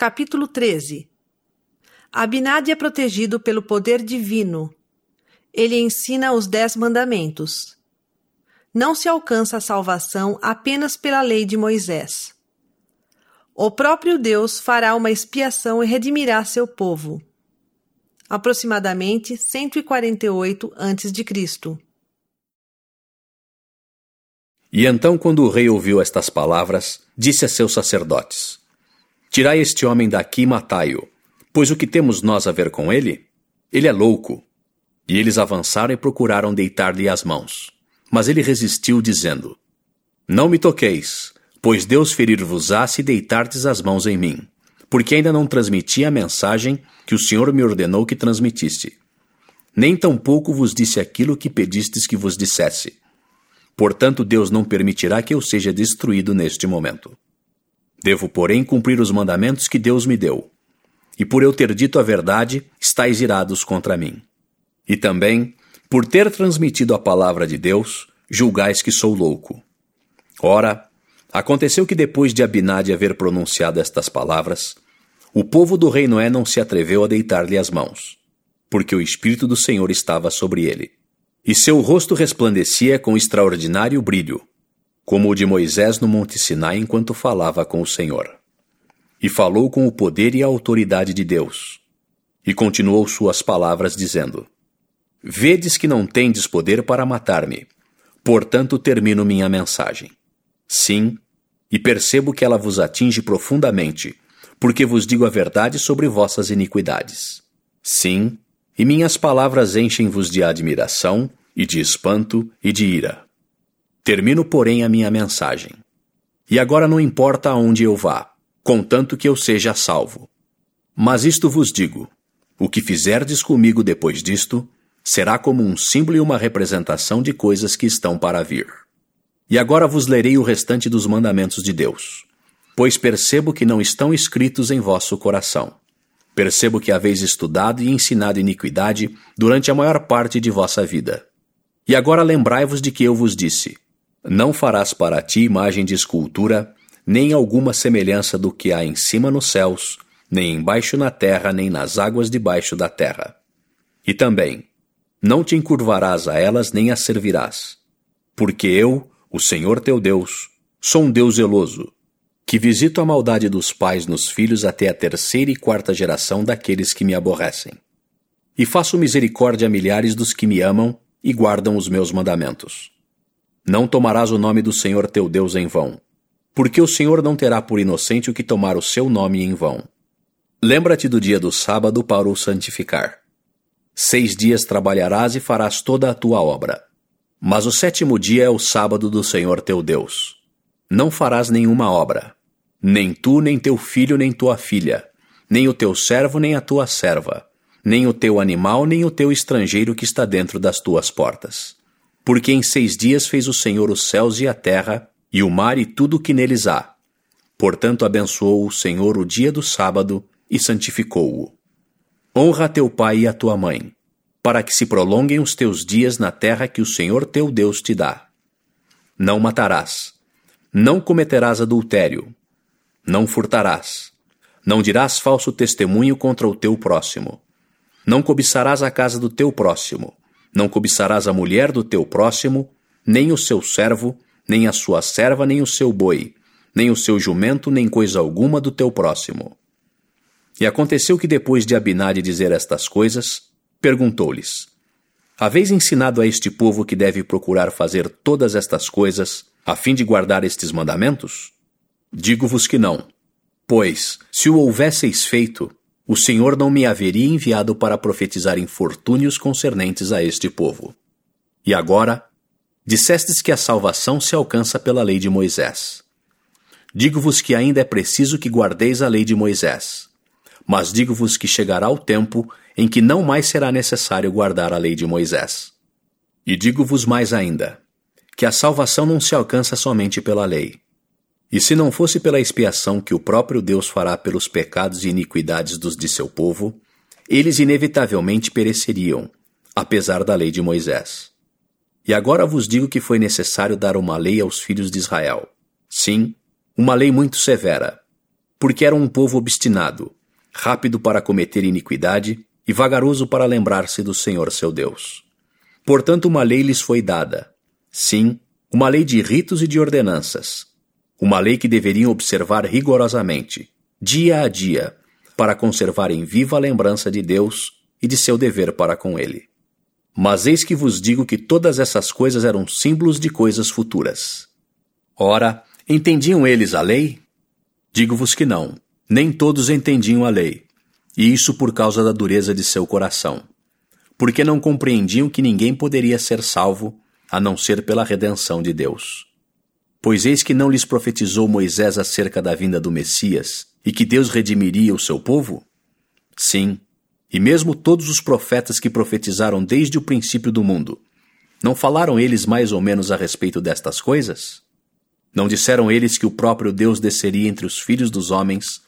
Capítulo 13 Abinadi é protegido pelo poder divino. Ele ensina os Dez Mandamentos. Não se alcança a salvação apenas pela lei de Moisés. O próprio Deus fará uma expiação e redimirá seu povo. Aproximadamente 148 a.C. E então, quando o rei ouviu estas palavras, disse a seus sacerdotes: Tirai este homem daqui e matai-o, pois o que temos nós a ver com ele? Ele é louco. E eles avançaram e procuraram deitar-lhe as mãos. Mas ele resistiu, dizendo: Não me toqueis, pois Deus ferir-vos-á se deitardes as mãos em mim, porque ainda não transmiti a mensagem que o Senhor me ordenou que transmitisse. Nem tampouco vos disse aquilo que pedistes que vos dissesse. Portanto, Deus não permitirá que eu seja destruído neste momento. Devo, porém, cumprir os mandamentos que Deus me deu. E por eu ter dito a verdade, estáis irados contra mim. E também, por ter transmitido a palavra de Deus, julgais que sou louco. Ora, aconteceu que depois de Abinade haver pronunciado estas palavras, o povo do rei Noé não se atreveu a deitar-lhe as mãos, porque o Espírito do Senhor estava sobre ele. E seu rosto resplandecia com extraordinário brilho, como o de Moisés no Monte Sinai enquanto falava com o Senhor. E falou com o poder e a autoridade de Deus. E continuou suas palavras, dizendo: Vedes que não tendes poder para matar-me, portanto termino minha mensagem. Sim, e percebo que ela vos atinge profundamente, porque vos digo a verdade sobre vossas iniquidades. Sim, e minhas palavras enchem-vos de admiração, e de espanto, e de ira. Termino, porém, a minha mensagem. E agora não importa aonde eu vá, contanto que eu seja salvo. Mas isto vos digo: o que fizerdes comigo depois disto, será como um símbolo e uma representação de coisas que estão para vir. E agora vos lerei o restante dos mandamentos de Deus, pois percebo que não estão escritos em vosso coração. Percebo que haveis estudado e ensinado iniquidade durante a maior parte de vossa vida. E agora lembrai-vos de que eu vos disse: não farás para ti imagem de escultura, nem alguma semelhança do que há em cima nos céus, nem embaixo na terra, nem nas águas debaixo da terra. E também, não te encurvarás a elas nem as servirás, porque eu, o Senhor teu Deus, sou um Deus zeloso, que visito a maldade dos pais nos filhos até a terceira e quarta geração daqueles que me aborrecem. E faço misericórdia a milhares dos que me amam e guardam os meus mandamentos. Não tomarás o nome do Senhor teu Deus em vão, porque o Senhor não terá por inocente o que tomar o seu nome em vão. Lembra-te do dia do sábado para o santificar. Seis dias trabalharás e farás toda a tua obra. Mas o sétimo dia é o sábado do Senhor teu Deus. Não farás nenhuma obra, nem tu, nem teu filho, nem tua filha, nem o teu servo, nem a tua serva, nem o teu animal, nem o teu estrangeiro que está dentro das tuas portas porque em seis dias fez o Senhor os céus e a terra, e o mar e tudo o que neles há. Portanto, abençoou o Senhor o dia do sábado e santificou-o. Honra a teu pai e a tua mãe, para que se prolonguem os teus dias na terra que o Senhor teu Deus te dá. Não matarás. Não cometerás adultério. Não furtarás. Não dirás falso testemunho contra o teu próximo. Não cobiçarás a casa do teu próximo não cobiçarás a mulher do teu próximo, nem o seu servo, nem a sua serva, nem o seu boi, nem o seu jumento, nem coisa alguma do teu próximo. E aconteceu que depois de Abinade dizer estas coisas, perguntou-lhes: Haveis ensinado a este povo que deve procurar fazer todas estas coisas, a fim de guardar estes mandamentos? Digo-vos que não. Pois, se o houvesseis feito, o Senhor não me haveria enviado para profetizar infortúnios concernentes a este povo. E agora, dissestes que a salvação se alcança pela lei de Moisés. Digo-vos que ainda é preciso que guardeis a lei de Moisés. Mas digo-vos que chegará o tempo em que não mais será necessário guardar a lei de Moisés. E digo-vos mais ainda, que a salvação não se alcança somente pela lei, e se não fosse pela expiação que o próprio Deus fará pelos pecados e iniquidades dos de seu povo, eles inevitavelmente pereceriam, apesar da lei de Moisés. E agora vos digo que foi necessário dar uma lei aos filhos de Israel. Sim, uma lei muito severa. porque eram um povo obstinado, rápido para cometer iniquidade e vagaroso para lembrar-se do Senhor seu Deus. Portanto, uma lei lhes foi dada. Sim, uma lei de ritos e de ordenanças. Uma lei que deveriam observar rigorosamente, dia a dia, para conservarem viva a lembrança de Deus e de seu dever para com ele. Mas eis que vos digo que todas essas coisas eram símbolos de coisas futuras. Ora, entendiam eles a lei? Digo-vos que não, nem todos entendiam a lei, e isso por causa da dureza de seu coração, porque não compreendiam que ninguém poderia ser salvo a não ser pela redenção de Deus. Pois eis que não lhes profetizou Moisés acerca da vinda do Messias e que Deus redimiria o seu povo? Sim, e mesmo todos os profetas que profetizaram desde o princípio do mundo, não falaram eles mais ou menos a respeito destas coisas? Não disseram eles que o próprio Deus desceria entre os filhos dos homens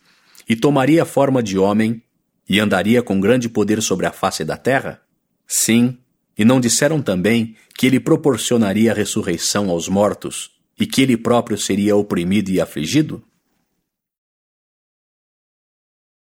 e tomaria a forma de homem e andaria com grande poder sobre a face da terra? Sim, e não disseram também que ele proporcionaria a ressurreição aos mortos e que ele próprio seria oprimido e afligido?